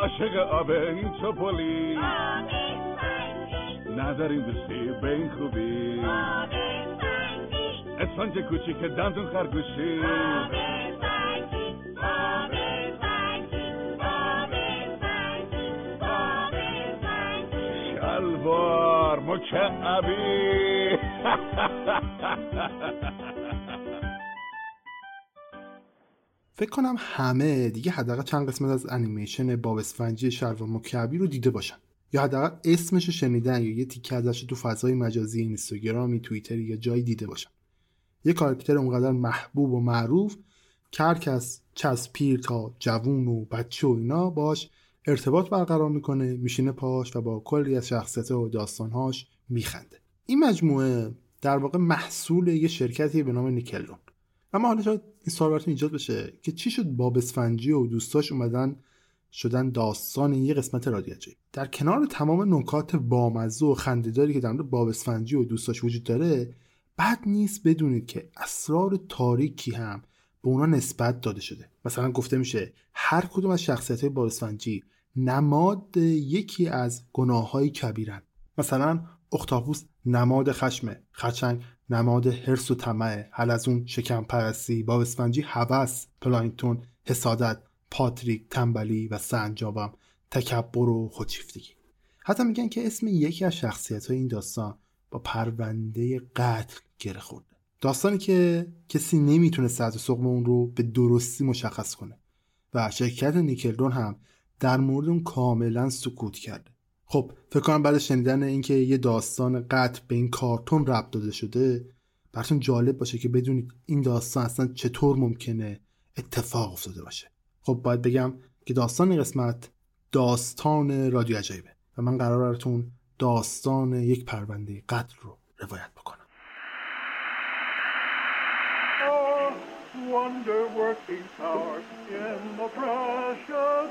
عاشق آب این چپولی نداریم دوستی به این خوبی. اسفنج کوچیک دندون خرگوشی. شلوار مکعبی. فکر کنم همه دیگه حداقل چند قسمت از انیمیشن باب اسفنجی شلوار مکعبی رو دیده باشن. یا حداقل اسمش رو شنیدن یا یه تیکه ازش تو فضای مجازی اینستاگرامی توییتر یا جایی دیده باشن. یه کاراکتر اونقدر محبوب و معروف که هر کس چه پیر تا جوون و بچه و اینا باش ارتباط برقرار می‌کنه میشینه پاش و با کلی از شخصیت و داستانهاش میخنده. این مجموعه در واقع محصول یه شرکتی به نام نیکلون اما حالا شاید این سوال براتون ایجاد بشه که چی شد باب اسفنجی و دوستاش اومدن شدن داستان یه قسمت رادیوجی در کنار تمام نکات بامزه و خندهداری که در مورد باب اسفنجی و دوستاش وجود داره بد نیست بدونید که اسرار تاریکی هم به اونا نسبت داده شده. مثلا گفته میشه هر کدوم از شخصیت های بارسفنجی نماد یکی از گناه های کبیرن. مثلا اختاپوس نماد خشمه خچنگ نماد حرس و طمع. حلزون شکم پرستی باب اسفنجی هوس. پلانکتون حسادت پاتریک تنبلی و سنجابم. تکبر و خودشیفتگی. حتی میگن که اسم یکی از شخصیت های این داستان با پرونده قتل گره خورده. داستانی که کسی نمی‌تونه ساعت سقم اون رو به درستی مشخص کنه. و شرکت نیکلدون هم در مورد اون کاملا سکوت کرده. خب فکر کنم بعد شنیدن اینکه یه داستان قتل به این کارتون ربط داده شده براتون جالب باشه که بدونید این داستان اصلا چطور ممکنه اتفاق افتاده باشه. خب باید بگم که داستان این قسمت داستان رادیو عجایبه و من قرار براتون داستان یک پرونده قتل رو روایت بکنم. Wonder working power in the precious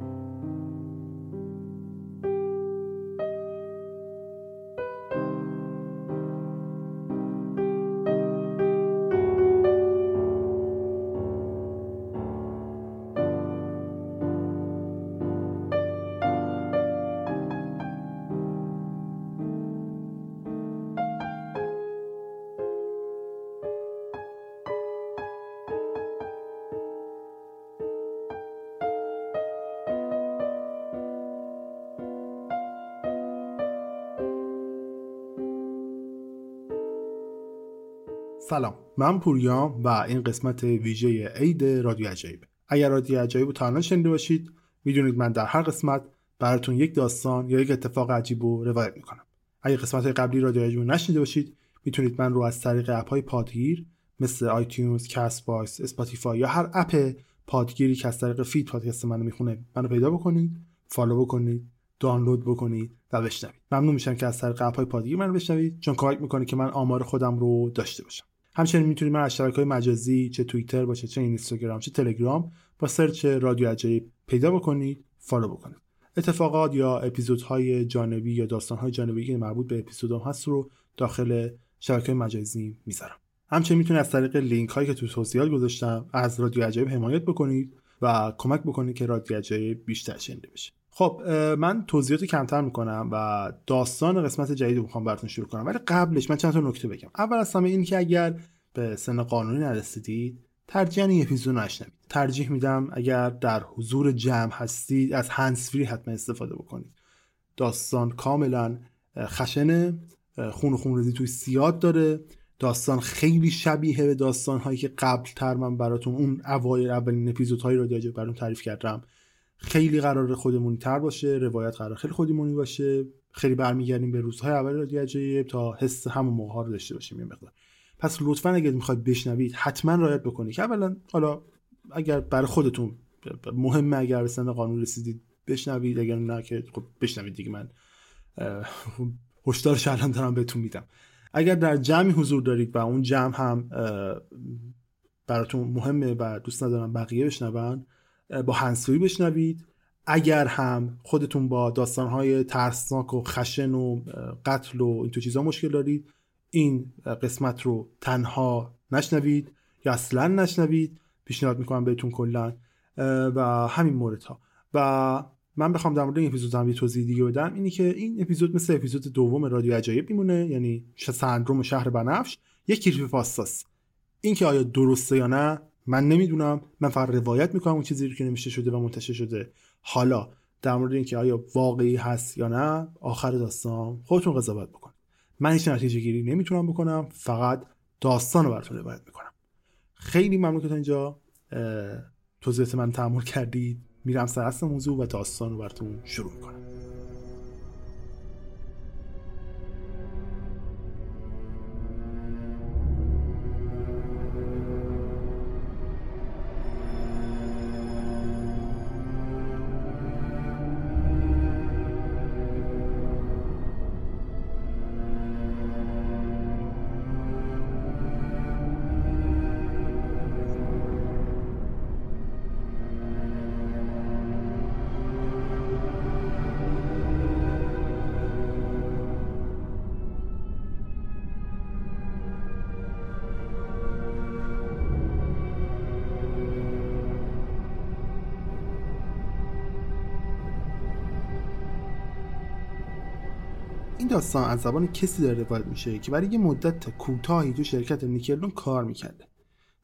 سلام. من پوریام و این قسمت ویژه عید رادیو عجایب. اگر رادیو عجایب رو تا شنیده باشید می‌دونید من در هر قسمت براتون یک داستان یا یک اتفاق عجیب رو روایت می‌کنم. اگر قسمت قبلی رادیو عجایب نشنیده باشید می‌تونید من رو از طریق app های پادگیر مثل iTunes، Castbox، Spotify یا هر app پادگیری که از طریق feed پادکست منو می‌خونه منو پیدا بکنید follow بکنید دانلود بکنید و بشنوید. ممنون میشم که از طریق app های پادگیر منو بشنوید چون کمک می‌کنه که من آمار خودم رو داشته باشم. همچنین می‌تونید من از شبکه های مجازی چه توییتر باشه چه اینستاگرام چه تلگرام با search رادیو عجایب پیدا بکنید follow بکنید. اتفاقات یا اپیزودهای جانبی یا داستانهای جانبی که مربوط به اپیزودام هست رو داخل شبکه مجازی می‌ذارم. همچنین می‌تونید از طریق لینک هایی که تو توضیحات گذاشتم از رادیو عجایب حمایت بکنید و کمک بکنید که رادیو عجایب بیشتر شنیده بشه. خب من توضیحات کمتر می‌کنم و داستان قسمت جدید رو می‌خوام براتون شروع کنم ولی قبلش من چند تا نکته بگم. اول از همه این که اگر به سن قانونی نرسیدید ترجیح این اپیزود نشنوید. ترجیح میدم اگر در حضور جمع هستید از هنسفری حتما استفاده بکنید. داستان کاملا خشنه خون و خون توی سیاد داره. داستان خیلی شبیه به داستان هایی که قبل تر من براتون اون اوایل اولین اپیزود هایی رادیو براتون تعریف کردم. خیلی قرار خودمونی تر باشه روایت قرار خیلی خودمونی باشه. خیلی برمیگردیم به روزهای اول رادیو عجایب تا حس همون موقع رو داشته باشیم یه مقدار. پس لطفا اگر می‌خواید بشنوید حتما رعایت بکنید که اولا حالا اگر برای خودتون مهمه اگر به قانون رسیدید بشنوید. اگر نه که خب بشنوید دیگه. من هشدارش الان دارم بهتون میدم. اگر در جمعی حضور دارید و اون جمع هم براتون مهمه و دوست ندارم بقیه بشنون با هنسوی بشنوید. اگر هم خودتون با داستانهای ترسناک و خشن و قتل و این تو چیزا مشکل دارید این قسمت رو تنها نشنوید یا اصلا نشنوید پیشنهاد می‌کنم بهتون کلا و همین مورد ها و من بخوام در مورد این اپیزود هم یه توضیح دیگه بدم. اینی که این اپیزود مثل اپیزود دوم رادیو عجایب میمونه یعنی سندروم شهر بنفش یک کریپ پاستاست این که آیا درسته یا نه من نمی‌دونم. من فقط روایت می‌کنم اون چیزی که نمیشه شده و منتشر شده. حالا در مورد اینکه آیا واقعی هست یا نه آخر داستان خودتون قضاوت بکن من هیچ نتیجه گیری نمی‌تونم بکنم فقط داستان رو براتون روایت می‌کنم. خیلی ممنون که تا اینجا توضیحات من تحمل کردید. میرم سر اصل موضوع و داستان رو براتون شروع می‌کنم. داستان از زبان کسی داره روایت میشه که برای یه مدت کوتاهی تو شرکت نیکلدون کار می‌کرده.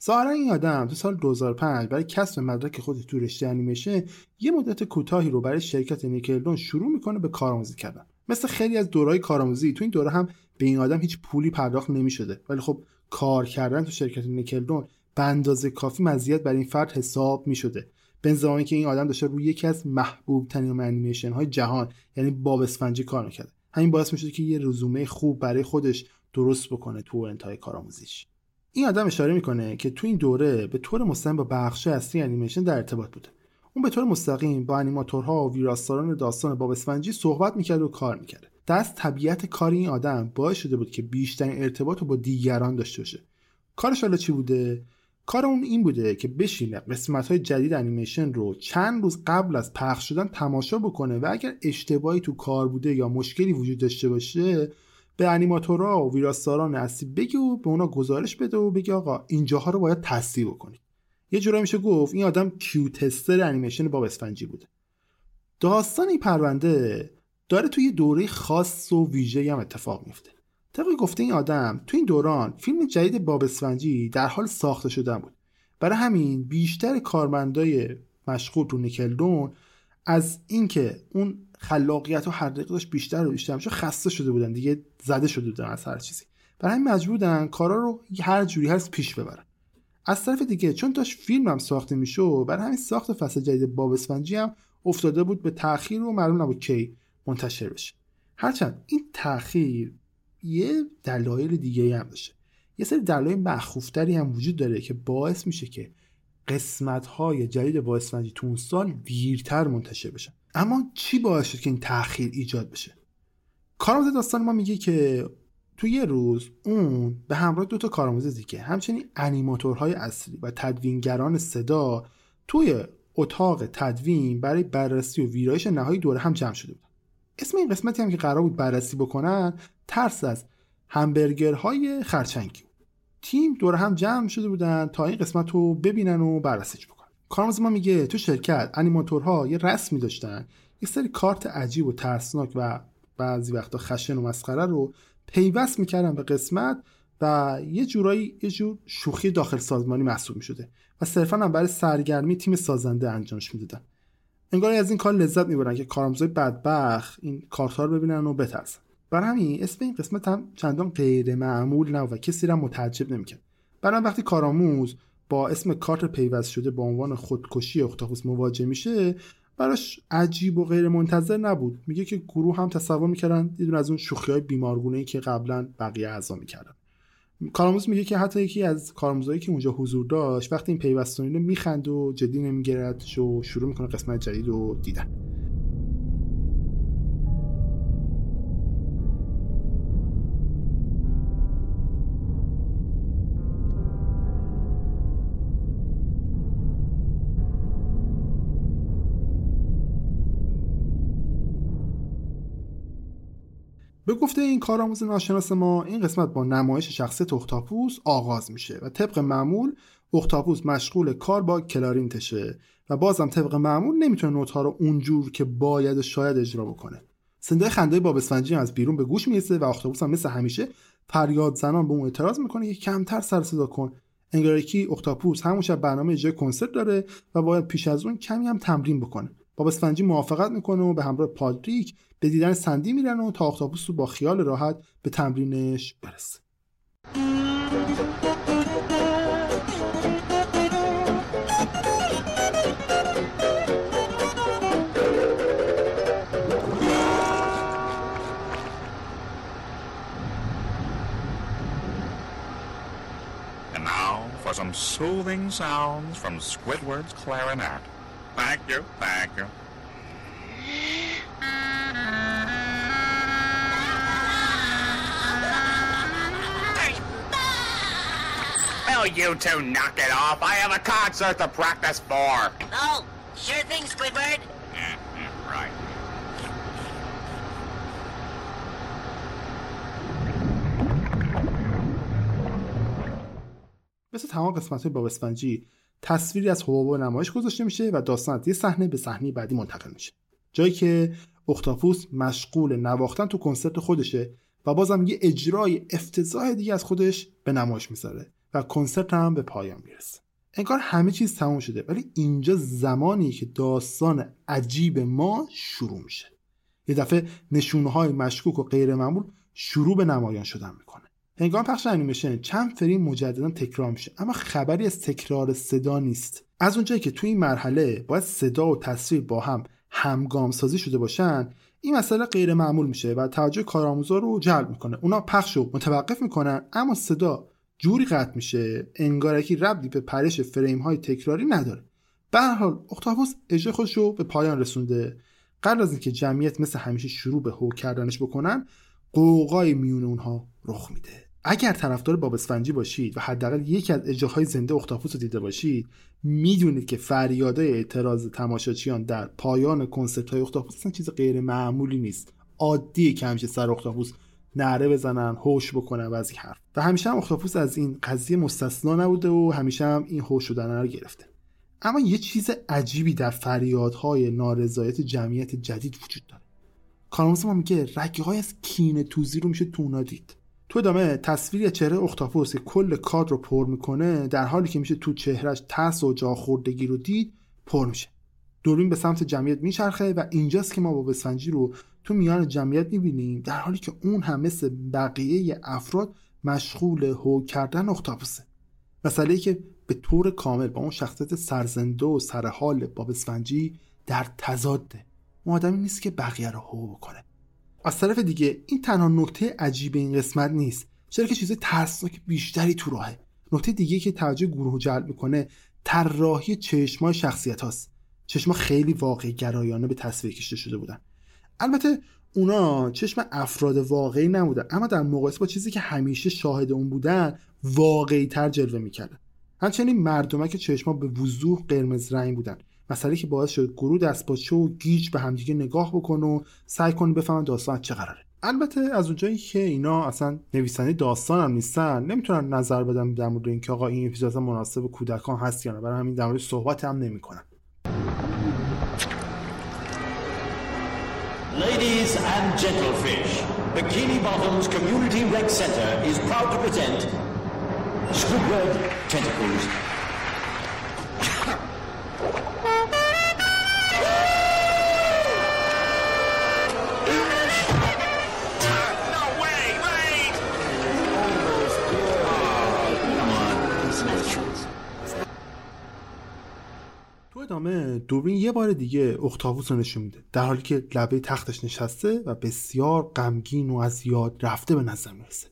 ظاهرا این آدم تو سال 2005 برای کسب مدرک خودش تو رشته انیمیشن یه مدت کوتاهی رو برای شرکت نیکلدون شروع می‌کنه به کارآموزی کردن. مثل خیلی از دورهای کارآموزی تو این دوره هم به این آدم هیچ پولی پرداخت نمی‌شده. ولی خب کار کردن تو شرکت نیکلدون به اندازه کافی مزیت برای این فرد حساب می‌شده. به زمانی که این آدم داشته روی یکی از محبوب ترین انیمیشن های جهان یعنی باب اسفنجی کار می‌کرده. همین باعث می‌شده که یه رزومه خوب برای خودش درست بکنه تو انتهای کارآموزیش. این آدم اشاره می‌کنه که تو این دوره به طور مستقیم با بخش اصلی انیمیشن در ارتباط بوده. اون به طور مستقیم با انیماتورها و ویراستاران داستان باب اسفنجی صحبت می‌کرد و کار می‌کرد. دست طبیعت کار این آدم باعث شده بود که بیشترین ارتباط رو با دیگران داشته باشه. کارش حالا چی بوده؟ کار اون این بوده که بشینه قسمت های جدید انیمیشن رو چند روز قبل از پخش شدن تماشا بکنه و اگر اشتباهی تو کار بوده یا مشکلی وجود داشته باشه به انیماتورها و ویراستاران اصلی بگه و به اونا گزارش بده و بگه آقا اینجاها رو باید تصدیح بکنید. یه جورایی میشه گفت این آدم کیو تستر انیمیشن باب اسفنجی بوده. داستان این پرونده داره توی دوره خاص و ویژه هم اتفاق میفته. طبق گفته این آدم تو این دوران فیلم جدید باب اسفنجی در حال ساخته شدن بود. برای همین بیشتر کارمندای مشغول تو نیکلدون از اینکه اون خلاقیت و هر داشت بیشتر و بیشتر میشه خسته شده بودن. دیگه زده شده بودن از هر چیزی. برای همین مجبورن کارا رو هر جوری هست پیش ببرن. از طرف دیگه چون داشت فیلم هم ساخته میشه برای همین ساخت فصل جدید باب اسفنجی هم افتاده بود به تاخیر و معلوم نبود کی منتشر بشه. هرچند این تاخیر یه دلایل دیگه هم داشته. یه سری دلایل مخوفتری هم وجود داره که باعث میشه که قسمت های جدید با اسفنجی تو اون سال دیرتر منتشر بشن. اما چی باعث شد که این تاخیر ایجاد بشه؟ کارآموز داستان ما میگه که تو یه روز اون به همراه دو تا کارآموز دیگه همچنین انیماتورهای اصلی و تدوینگران صدا توی اتاق تدوین برای بررسی و ویرایش نهایی دوره هم جمع شده بود. اسم این قسمتی هم که قرار بود بررسی بکنن ترس از همبرگرهای خرچنگی تیم دور هم جمع شده بودن تا این قسمت رو ببینن و بررسیش بکنن. کارمز ما میگه تو شرکت انیماتورها یه رسمی داشتن یه سری کارت عجیب و ترسناک و بعضی وقتا خشن و مسخره رو پیوست می‌کردن به قسمت و یه جورایی یه جور شوخی داخل سازمانی محسوب می‌شده و صرفا هم برای سرگرمی تیم سازنده انجامش می‌دادن. انگار از این کار لذت می‌برن که کارآموزای بدبخت این کارت رو ببینن و بترسن. برای همین اسم این قسمت هم چندان غیر معمول نبود و کسی را متعجب نمی‌کرد. برای وقتی کارآموز با اسم کارت پیوست شده با عنوان خودکشی اختاپوس مواجه میشه براش عجیب و غیر منتظر نبود. میگه که گروه هم تصور می‌کردن یه از اون شوخی های بیمارگونه ای که قبلا بقیه اعضا می‌کردن. کارآموز میگه که حتی یکی از کارآموزایی که اونجا حضور داشت وقتی این پیوستانی رو میخند و جدی نمی‌گیرد و شروع می‌کنه قسمت جدید رو دیدن. به گفته این کارآموز ناشناس ما این قسمت با نمایش شخصیت اختاپوس آغاز میشه و طبق معمول اختاپوس مشغول کار با کلارینتشه و بازم طبق معمول نمی‌تونه نوتها رو اونجور که باید شاید اجرا بکنه. صدای خنده باب اسفنجی از بیرون به گوش می‌رسه و اختاپوس هم مثل همیشه فریاد زنان به اون اعتراض می‌کنه که کمتر سر صدا کن. انگار اختاپوس همون شب برنامه اجرای کنسرت داره و باید پیش از اون کمی هم تمرین بکنه. باب اسفنجی موافقت می‌کنه و به همراه پادریک به دیدن سندی میرن و تا اختاپوس رو با خیال راحت به تمرینش برسه And now for some soothing sounds from Squidward's clarinet. Thank you, thank you. Will you two knock it off? I have a concert to practice for. Oh, sure thing, Squidward. Yeah, yeah, right. مثل تمام قسمت های باب اسفنجی تصویری از حباب نمایش گذاشته میشه و داستان از یه صحنه به صحنه بعدی منتقل میشه. جایی که اختاپوس مشغول نواختن تو کنسرت خودشه و بازم یه اجرای افتضاح دیگه از خودش به نمایش می‌ذاره و کنسرت هم به پایان می‌رسه. انگار همه چیز تموم شده ولی اینجا زمانی که داستان عجیب ما شروع میشه. یه دفعه نشونه های مشکوک و غیر معمول شروع به نمایان شدن می‌کنه. هنگام پخش انیمیشن چند فریم مجددا تکرار میشه اما خبری از تکرار صدا نیست. از اونجایی که توی این مرحله باید صدا و تصویر با هم همگام سازی شده باشن این مسئله غیر معمول میشه و توجه کارآموزا رو جلب می‌کنه. اونا پخش رو متوقف می‌کنن اما صدا جوری قطع میشه انگارکی ربطی به پرش فریم های تکراری نداره. به هر حال اختاپوس اجرای خودش رو به پایان رسونده. قبل از اینکه جمعیت مثل همیشه شروع به هو کردنش بکنن قوقای میون اونها رخ میده. اگر طرفدار باب اسفنجی باشید و حداقل یکی از اجراهای زنده اختاپوس رو دیده باشید می‌دونید که فریادهای اعتراض تماشاچیان در پایان کنسرت های اختاپوس اصلا چیز غیر معمولی نیست. عادیه که همیشه سر اختاپوس نعره بزنن هوش بکنن و از این حرف. و همیشه هم اختاپوس از این قضیه مستثنا نبوده و همیشه هم این هوش شدن رو گرفته. اما یه چیز عجیبی در فریادهای نارضایت جمعیت جدید وجود داره. کارموز ما میگه رگه های از کینه توزی رو میشه تونا دید تو ادامه تصویری چهره اختاپوس که کل کادر رو پر می‌کنه در حالی که میشه تو چهرش ترس و جا خوردگی رو دید پر میشه. دوربین به سمت جمعیت میچرخه و اینجاست که ما با بسفنجی رو تو میان جمعیت می‌بینیم در حالی که اون هم مثل بقیه افراد مشغول هو کردن اختاپوسه. مسئله که به طور کامل با اون شخصیت سرزنده و سرحال باب اسفنجی در تضاده. اون آدمی نیست که بقیه رو هو بکنه. از طرف دیگه این تنها نکته عجیب این قسمت نیست. چرا که چیز ترسناک بیشتری تو راهه. نکته دیگه که توجه گروه جلب می‌کنه طراحی چشمای شخصیت هاست. چشما خیلی واقعی گرایانه به تصویر کشیده شده بودن. البته اونا چشم افراد واقعی نبودن اما در مقایسه با چیزی که همیشه شاهد اون بودن واقعی تر جلوه می‌کردن. همچنین مردمک چشما به وضوح قرمز رنگ بودن. مسئله که باعث شد گروه دست و گیج به همدیگه نگاه بکنه و سعی کنه بفهمن داستان چه قراره. البته از اونجایی که اینا اصلا نویسنده داستان هم نیستن نمی‌تونن نظر بدن در مورد اینکه آقا این اپیزود مناسب کودکان هست یا نه. برای همین در مورد صحبت هم نمی‌کنن Ladies and gentlefish, Bikini Bottoms Community Rec Center is proud to present Squidward Tentacles. دوربین یه بار دیگه اختاووس رو نشون میده. در حالی که لبه تختش نشسته و بسیار غمگین و از یاد رفته به نظر می‌رسه.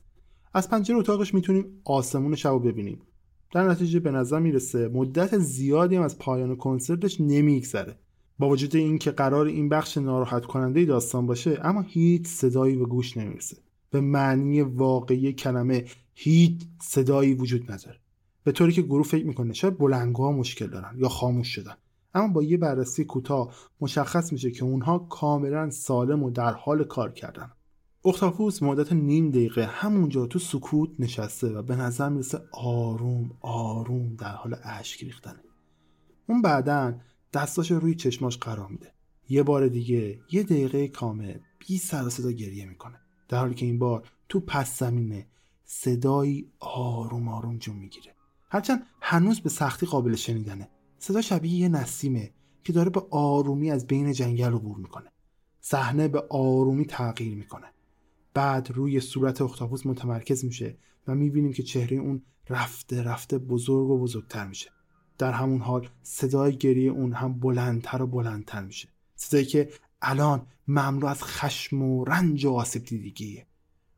از پنجره اتاقش می‌تونیم آسمون شب رو ببینیم. در نتیجه به نظر می‌رسه مدت زیادی هم از پایان کنسرتش نمیگذره. با وجود اینکه قرار این بخش ناراحت کننده داستان باشه اما هیچ صدایی به گوش نمی‌رسه. به معنی واقعی کلمه هیچ صدایی وجود نداره. به طوری که گروه فکر می‌کنه شاید بلنگوها مشکل دارن یا خاموش شدن. اما با یه بررسی کوتاه مشخص میشه که اونها کاملا سالم و در حال کار کردن. اختاپوس مدت نیم دقیقه همونجا تو سکوت نشسته و به نظر می‌رسه آروم آروم در حال اشک ریختنه. اون بعدا دستاش روی چشماش قرار میده. یه بار دیگه یه دقیقه کامل بی سر صدا گریه می‌کنه. در حالی که این بار تو پس زمینه صدایی آروم آروم جون می‌گیره. هرچند هنوز به سختی قابل شنیدنه. صدا شبیه یه نسیمه که داره به آرومی از بین جنگل عبور می‌کنه. صحنه به آرومی تغییر می‌کنه. بعد روی صورت اختاپوس متمرکز میشه و می‌بینیم که چهره اون رفته رفته بزرگ و بزرگتر میشه. در همون حال صدای گریه اون هم بلندتر و بلندتر میشه. صدایی که الان مملو از خشم و رنج و آسیب دیدگیه.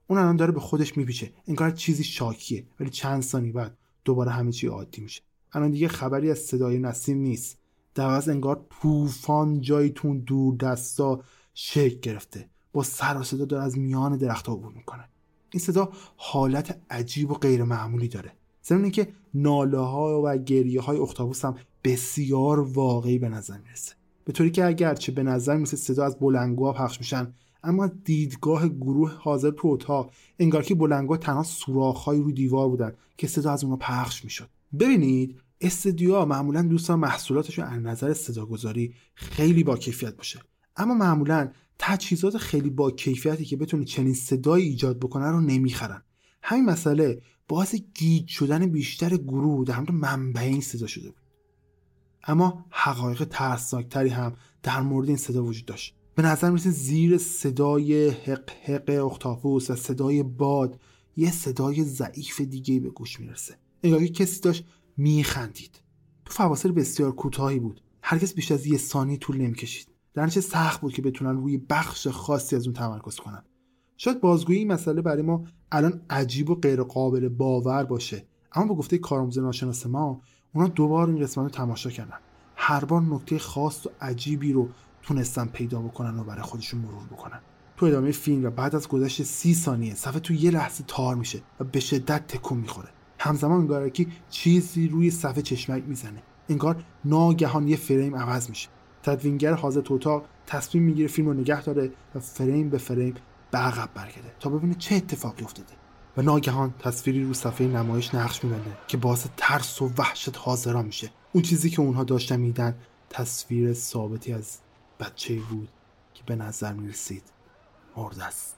اون الان داره به خودش میپیچه. انگار چیزی شاکیه. ولی چند ثانیه بعد دوباره همه چی عادی میشه. الان دیگه خبری از صدای نسیم نیست. در عوض انگار طوفان جایتون دور دستا شکل گرفته. با سر و صدا داره از میان درخت عبور می‌کنه. این صدا حالت عجیب و غیر معمولی داره. ضمن که ناله ها و گریه های اختاپوس هم بسیار واقعی به نظر می‌رسه. به طوری که اگرچه به نظر می‌رسه صدا از بلنگوها پخش میشن اما دیدگاه گروه حاضر تو اتاق انگار که بلنگوها تنها سوراخ‌هایی روی دیوار بودن که صدا از اونها پخش می‌شد. ببینید استدیوها معمولا دوستان محصولاتشون از نظر صداگذاری خیلی با کیفیت باشه. اما معمولا تجهیزات خیلی با کیفیتی که بتونه چنین صدایی ایجاد بکنه رو نمی‌خرن. همین مسئله باعث گیج شدن بیشتر گروه در مورد منبع این صدا شده بود. اما حقایق ترسناکتری هم در مورد این صدا وجود داشت. به نظر می‌رسه زیر صدای حق حق اختاپوس و صدای باد یه صدای ضعیف دیگه به گوش می‌رسه. انگار کسی داشت میخندید. تو فواصل بسیار کوتاهی بود. هرگز بیش از یه ثانیه طول نمی‌کشید. در سخت بود که بتونن روی بخش خاصی از اون تمرکز کنن. شاید بازگویی این مسئله برای ما الان عجیب و غیر قابل باور باشه. اما به گفته کارآموز ناشناس ما اونا دوبار این قسمت رو تماشا کردن. هر بار نکته خاص و عجیبی رو تونستن پیدا بکنن و برای خودشون مرور بکنن. تو ادامه فیلم و بعد از گذشت سی ثانیه صفحه تو یه لحظه تار میشه و به شدت تکون می‌خوره. همزمان انگار که چیزی روی صفحه چشمک می‌زنه. انگار ناگهان یه فریم عوض میشه. تدوینگر حاضر تو اتاق تصمیم می‌گیره فیلم رو نگه داره و فریم به فریم به عقب برگرده تا ببینه چه اتفاقی افتاده. و ناگهان تصویری رو صفحه نمایش نقش میبنده که باعث ترس و وحشت حاضران میشه. اون چیزی که اونها داشتن میدن تصویر ثابتی از بچه بود که به نظر می‌رسید مرده است.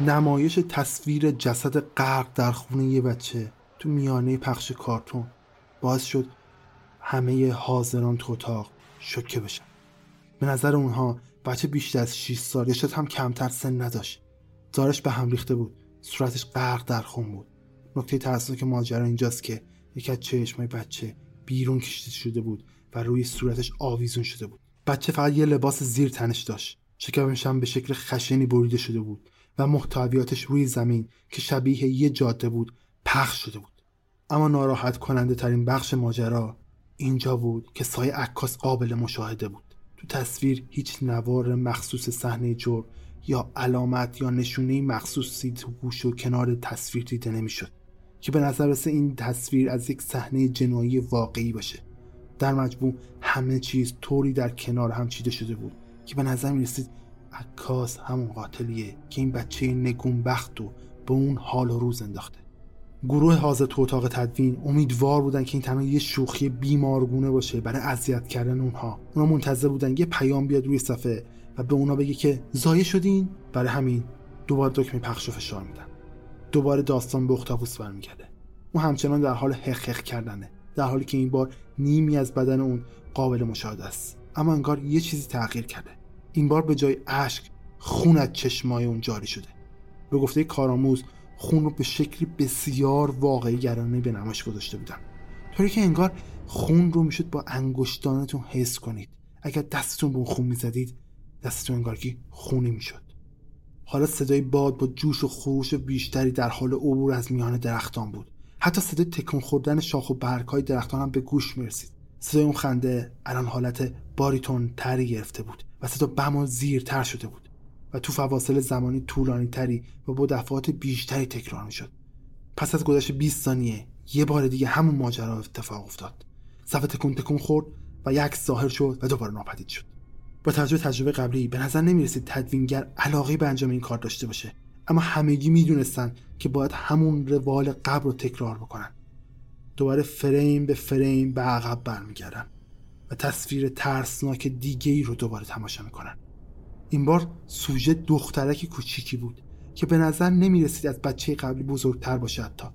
نمایش تصویر جسد غرق در خون یه بچه تو میانه پخش کارتون. باعث شد همه حاضران تو اتاق شوکه بشن. به نظر اونها بچه بیشتر از 6 سال یا شاید هم کمتر سن نداشت. زارش به هم ریخته بود. صورتش غرق در خون بود. نکته ترسناک ماجرا اینجاست که یکی از چشمای بچه بیرون کشیده شده بود و روی صورتش آویزون شده بود. بچه فقط یه لباس زیر تنش داشت. شکمش هم به شکل خشنی بریده شده بود. و محتویاتش روی زمین که شبیه یه جاده بود پخش شده بود. اما ناراحت کننده ترین بخش ماجرا اینجا بود که سایه عکاس قابل مشاهده بود. تو تصویر هیچ نوار مخصوص صحنه جرم یا علامت یا نشونه مخصوصی تو گوش و کنار تصویر دیده نمی‌شد که به نظر رسه این تصویر از یک صحنه جنایی واقعی باشه. در مجموع همه چیز طوری در کنار هم چیده شده بود که به نظر می رسید عکاس همون قاتلیه که این بچه نگونبخت و به اون حال و روز انداخته. گروه حاضر تو اتاق تدوین امیدوار بودن که این تنها یه شوخی بیمارگونه باشه برای اذیت کردن اونها. اونا منتظر بودن یه پیام بیاد روی صفحه و به اونا بگه که زایه شدین؟ برای همین دوباره دکمه پخش و فشار میدن. دوباره داستان به اختاپوس برمیگرده. اون همچنان در حال حقق کردنه در حالی که این بار نیمی از بدن اون قابل مشاهده است. اما انگار یه چیزی تغییر کرده. این بار به جای اشک خون از چشمای اون جاری شده. به گفته کارآموز خون رو به شکلی بسیار واقعی گرانه به نمایش گذاشته بودن طوری که انگار خون رو می‌شد با انگشتانتون حس کنید. اگر دستتون به خون می‌زدید دستتون انگار که خونی می‌شد. حالا صدای باد با جوش و خروش بیشتری در حال عبور از میان درختان بود. حتی صدای تکون خوردن شاخ و برگهای درختان هم به گوش می‌رسید. صدای اون خنده الان حالت باریتون تری گرفته بود و صدا بم و زیرتر شده بود و تو فواصل زمانی طولانی تری و با دفعات بیشتری تکرار می شد. پس از گذشت 20 ثانیه یه بار دیگه همون ماجرا اتفاق افتاد. صفحه تکون تکون خورد و یک ظاهر شد و دوباره ناپدید شد. با توجه تجربه قبلی به نظر نمی‌رسید تدوینگر علاقه به انجام این کار داشته باشه. اما همگی می‌دونستن که باید همون روال قبل رو تکرار بکنن. دوباره فریم به فریم به عقب برمیگردن. و تصویر ترسناک دیگه ای رو دوباره تماشا می‌کنن. این بار سوژه دخترک کوچیکی بود که به نظر نمی رسید از بچه قبلی بزرگتر باشه حتی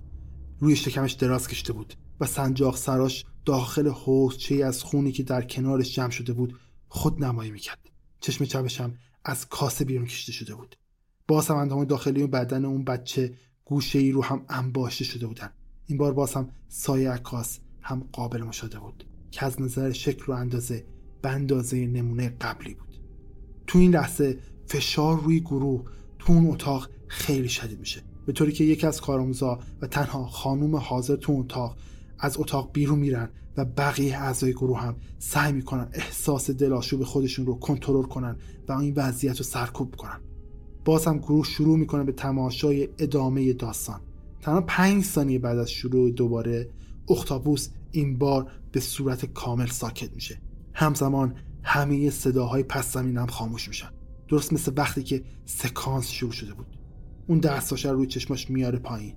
روی شکمش دراز کشته بود و سنجاق سراش داخل حوزچه از خونی که در کنارش جمع شده بود خود نمایی می‌کرد. چشم چپش هم از کاسه بیرون کشیده شده بود. باز هم اندام داخلی و بدن اون بچه گوشه ای رو هم انباشته شده بودن. این بار باز هم سایه عکاس هم قابل مشاهده بود. که از نظر شکل و اندازه به اندازه نمونه قبلی بود. تو این لحظه فشار روی گروه تو اون اتاق خیلی شدید میشه. به طوری که یکی از کارآموزا و تنها خانوم حاضر تو اتاق از اتاق بیرون میرن و بقیه اعضای گروه هم سعی می‌کنن احساس دلاشوب خودشون رو کنترل کنن و این وضعیت رو سرکوب کنن. باز هم گروه شروع می‌کنه به تماشای ادامه داستان. تنها پنج ثانیه بعد از شروع دوباره اختابوس این بار به صورت کامل ساکت میشه. همزمان همه صداهای پس زمین هم خاموش میشن. درست مثل وقتی که سکانس شروع شده بود. اون دستاش روی چشماش میاره پایین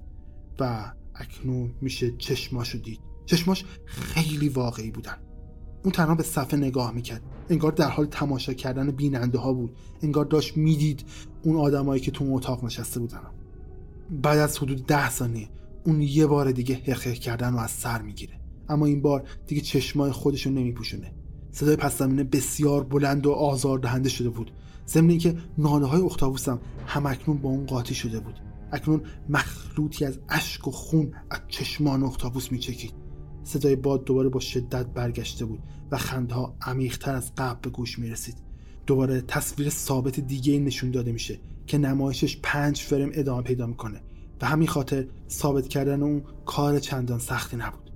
و اکنون میشه چشماشو دید. چشماش خیلی واقعی بودن. اون تنها به صفحه نگاه می‌کرد. انگار در حال تماشا کردن بیننده ها بود. انگار داشت می‌دید اون آدمایی که تو اتاق نشسته بودن. بعد از حدود ده ثانیه اون یه بار دیگه حقیق کردن رو از سر می‌گیره. اما این بار دیگه چشمای خودش رو نمیپوشونه. صدای پس زمینه بسیار بلند و آزار دهنده شده بود. ضمن اینکه ناله های اختاپوس هم همکنون با اون قاطی شده بود. اکنون مخلوطی از اشک و خون از چشمان اختاپوس میچکید. صدای باد دوباره با شدت برگشته بود و خنده ها عمیقتر از قبل به گوش می رسید دوباره تصویر ثابت دیگه نشون داده میشه که نمایشش پنج فرم ادامه پیدا می‌کنه. و همین خاطر ثابت کردن اون کار چندان سختی نبود.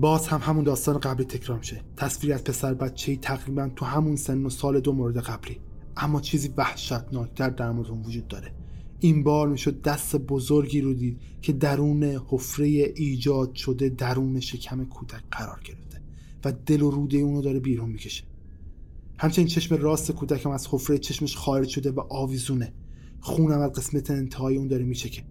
باز هم همون داستان قبلی تکرار میشه. تصویر از پسر بچه تقریبا تو همون سن و سال دو مورد قبلی. اما چیزی وحشتناکتر در مورد اون وجود داره. این بار می‌شد دست بزرگی رو دید که درون حفره ایجاد شده درون شکم کودک قرار گرفته و دل و روده اونو داره بیرون می‌کشه. همچنین چشم راست کودک هم از حفره چشمش خارج شده و آویزونه. خونم از قسمت انتهای اون داره میچکه.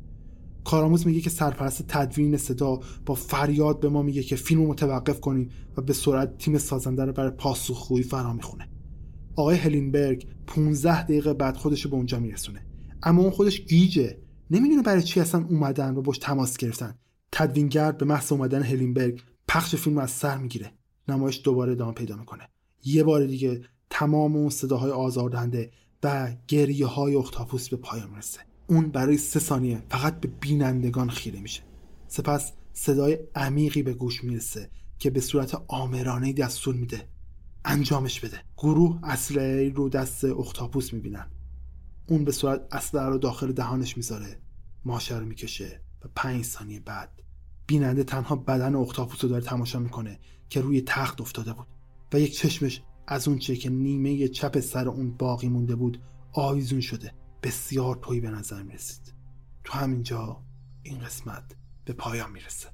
کارآموز میگه که سرپرست تدوین صدا با فریاد به ما میگه که فیلم متوقف کنیم و به سرعت تیم سازنده رو برای پاسخگویی فرا می‌خونه. آقای هلینبرگ 15 دقیقه بعد خودش رو به اونجا میرسونه. اما اون خودش گیجه. نمی‌دونه برای چی اصلا اومدن و باش تماس گرفتن. تدوینگر به محض اومدن هلینبرگ پخش فیلم از سر می‌گیره. نمایش دوباره ادامه پیدا می‌کنه. یه بار دیگه تمام اون صداهای آزاردهنده و گریه های اختاپوس به پایان می‌رسه. اون برای سه ثانیه فقط به بینندگان خیره میشه. سپس صدای عمیقی به گوش می‌رسه که به صورت آمرانه دستور میده. انجامش بده. گروه اسلحه رو دست اختاپوس می‌بینن. اون به صورت اسلحه رو داخل دهانش می‌ذاره. ماشه رو می‌کشه و پنج ثانیه بعد بیننده تنها بدن اختاپوس رو داره تماشا می‌کنه که روی تخت افتاده بود. و یک چشمش از اون چه که نیمه چپ سر اون باقی مونده بود آویزون شده. بسیار توی به نظر می‌رسید. تو همینجا این قسمت به پایان می‌رسه.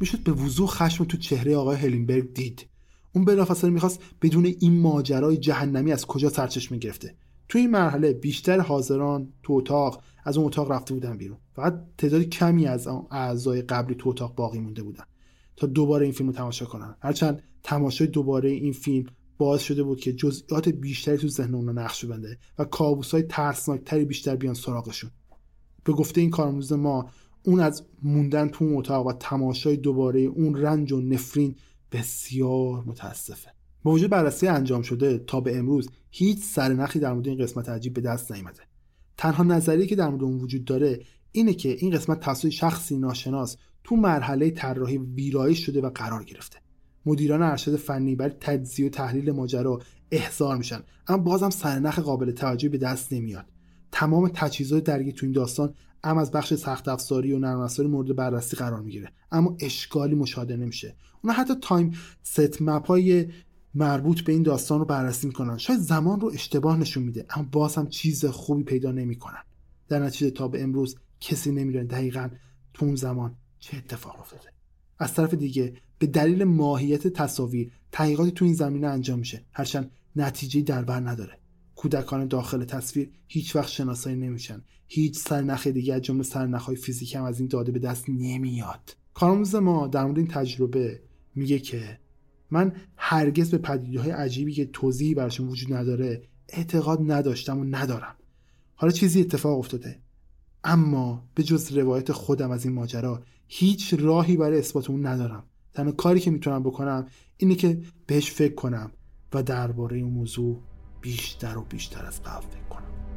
می‌شد به وضوح خشم تو چهره آقای هلینبرگ دید. اون بلافاصله می‌خواست بدون این ماجرای جهنمی از کجا سرچشمه گرفته. تو این مرحله بیشتر حاضران تو اتاق از اون اتاق رفته بودن بیرون. فقط تعداد کمی از اعضای قبلی تو اتاق باقی مونده بودن تا دوباره این فیلم رو تماشا کنن. هرچند تماشای دوباره این فیلم باعث شده بود که جزئیات بیشتری تو ذهن اونا نقش بنده و کابوسای ترسناکتری بیشتر بیان سراغشون. به گفته این کارآموز ما اون از موندن تو اتاق و تماشای دوباره اون رنج و نفرین بسیار متاسفه. با وجود بررسی انجام شده تا به امروز هیچ سرنخی در مورد این قسمت عجیب به دست نیامده. تنها نظریه که در مورد اون وجود داره اینه که این قسمت توسط شخصی ناشناس تو مرحله طراحی ویرایش شده و قرار گرفته. مدیران ارشد فنی برای تجزیه و تحلیل ماجرا احضار میشن اما بازم سرنخ قابل توجهی به دست نمیاد. تمام تجهیزات درگیر تو این داستان هم از بخش سخت افزاری و نرم افزاری مورد بررسی قرار می‌گیره. اما اشکالی مشاهده نمیشه. اونا حتی timestamp های مربوط به این داستان رو بررسی می‌کنن. شاید زمان رو اشتباه نشون میده اما باز هم چیز خوبی پیدا نمی‌کنن. در نتیجه تا به امروز کسی نمی‌دونه دقیقا تو اون زمان چه اتفاق افتاده. از طرف دیگه به دلیل ماهیت تصاویر تحقیقاتی تو این زمینه انجام میشه. هرچند نتیجه در بر نداره. کودکان داخل تصویر هیچ وقت شناسایی نمیشن. هیچ سرنخ دیگه از جمله سرنخهای فیزیک هم از این داده به دست نمیاد. کارآموز ما در مورد این تجربه میگه که من هرگز به پدیده های عجیبی که توضیحی براشون وجود نداره اعتقاد نداشتم و ندارم. حالا چیزی اتفاق افتاده. اما به جز روایت خودم از این ماجرا هیچ راهی برای اثبات اون ندارم. تنها کاری که می‌تونم بکنم اینه که بهش فکر کنم و درباره اون موضوع بیشتر و بیشتر از قبل فکر کنم.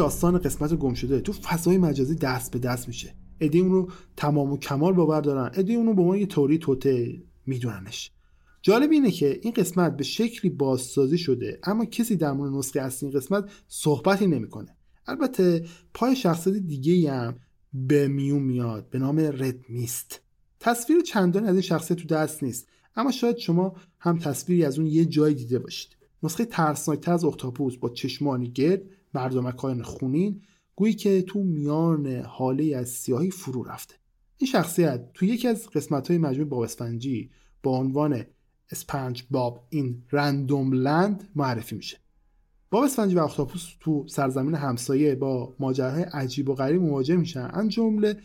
داستان قسمت گم شده تو فضای مجازی دست به دست میشه. ایده اون رو تمام و کمال باور دارن. ایده اون رو به عنوان یه توری توته میدوننش. جالب اینه که این قسمت به شکلی بازسازی شده اما کسی در مورد نسخه اصلی این قسمت صحبتی نمی‌کنه. البته پای شخصیت دیگه هم به میون میاد به نام رد میست. تصویر چندانی از این شخصیت تو دست نیست اما شاید شما هم تصویری از اون یه جای دیده باشید. نسخه ترسناکتر از اختاپوس با چشمانی گرد مردمکان خونین گویی که تو میان حاله از سیاهی فرو رفته. این شخصیت تو یکی از قسمت های مجموع باب اسفنجی با عنوان اسپنج باب این رندوم لند معرفی میشه. باب اسفنجی و اختاپوس تو سرزمین همسایه با ماجراهای عجیب و غریب مواجه میشن. ان جمله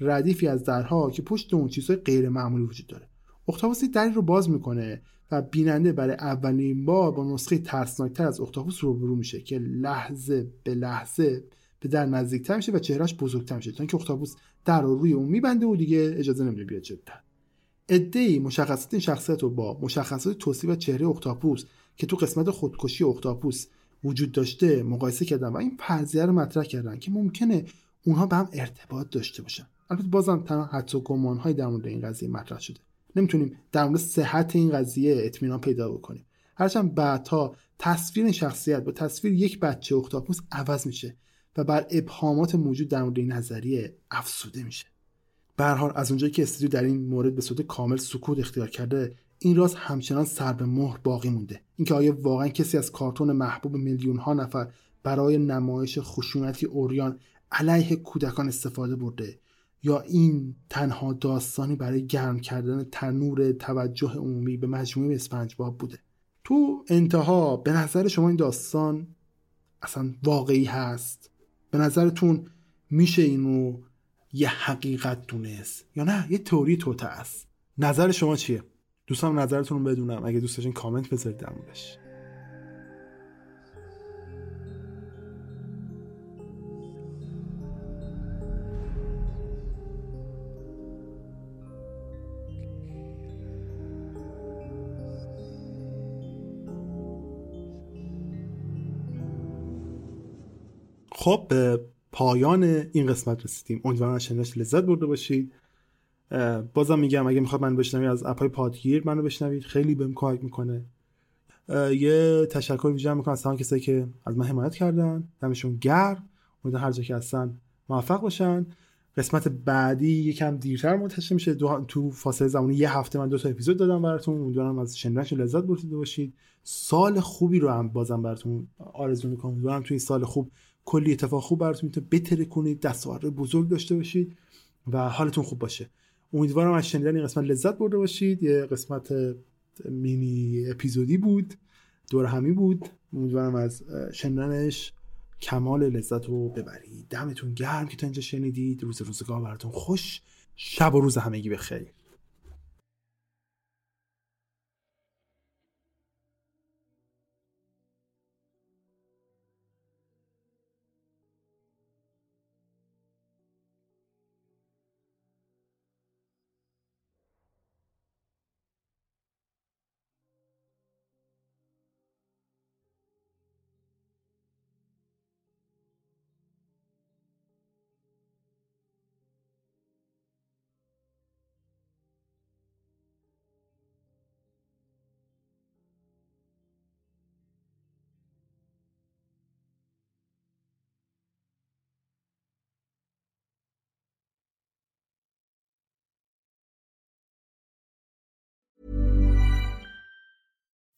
ردیفی از درها که پشت اون چیزهای غیر معمولی وجود داره. اختاپوس دری رو باز می‌کنه و بیننده برای اولین بار با نسخه ترسناکتر از اختاپوس روبرو میشه که لحظه به لحظه به در نزدیکتر میشه و چهرهش بزرگتر میشه تا اینکه اختاپوس در رو روی اون میبنده و دیگه اجازه نمیده بیاد جلوتر. ادعی مشخصات این شخصیت رو با مشخصات توصیف چهره اختاپوس که تو قسمت خودکشی اختاپوس وجود داشته مقایسه کردن و این فرضیه رو مطرح کردن که ممکنه اونها به هم ارتباط داشته باشن. البته بازم تنها حدس و گمانهایی در مورد این قضیه مطرح شده. نمی‌تونیم در مورد صحت این قضیه اطمینان پیدا بکنیم. هرچند بعدها تصویر شخصیت با تصویر یک بچه اختاپوس عوض میشه و بر ابهامات موجود در مورد این نظریه افسوده میشه. به حال از اونجایی که استودیو در این مورد به صورت کامل سکوت اختیار کرده این راز همچنان سر به مهر باقی مونده. اینکه آیا واقعا کسی از کارتون محبوب میلیون ها نفر برای نمایش خشونتی اوریان علیه کودکان استفاده برده یا این تنها داستانی برای گرم کردن تنور توجه عمومی به مجموعه اسپنجباب بوده؟ تو انتها به نظر شما این داستان اصلا واقعی هست؟ به نظرتون میشه اینو یه حقیقت دونست یا نه؟ یه توری توته است. نظر شما چیه؟ دوستم نظرتون رو بدونم. اگه دوست داشتین کامنت بذارید در خب به پایان این قسمت رسیدیم. امیدوارم از لذت برده باشید. بازم میگم اگه می‌خواد من بشنوید از اپای پادگیر منو بشنوید. خیلی بهم کمک می‌کنه. یه تشکر ویژه می‌کنم از کسایی که از من حمایت کردن. دمشون گرم. امیدوارم هر جا که هستن موفق باشن. قسمت بعدی یکم دیرتر منتشر میشه. دو تو فاصله زمانی یه هفته من دو تا اپیزود دادم براتون. امیدوارم از شنیدنش لذت برده باشید. سال خوبی رو هم بازم براتون آرزو می‌کنم. امیدوارم تو این سال خوب کلی اتفاق خوب براتون می‌تونه بتره کنید دستاورد بزرگ داشته باشید و حالتون خوب باشه. امیدوارم از شنیدن این قسمت لذت برده باشید. یه قسمت مینی اپیزودی بود دور همی بود. امیدوارم از شنیدنش کمال لذت رو ببرید. دمتون گرم که تا اینجا شنیدید. روز روزگار براتون خوش. شب و روز همگی بخیر.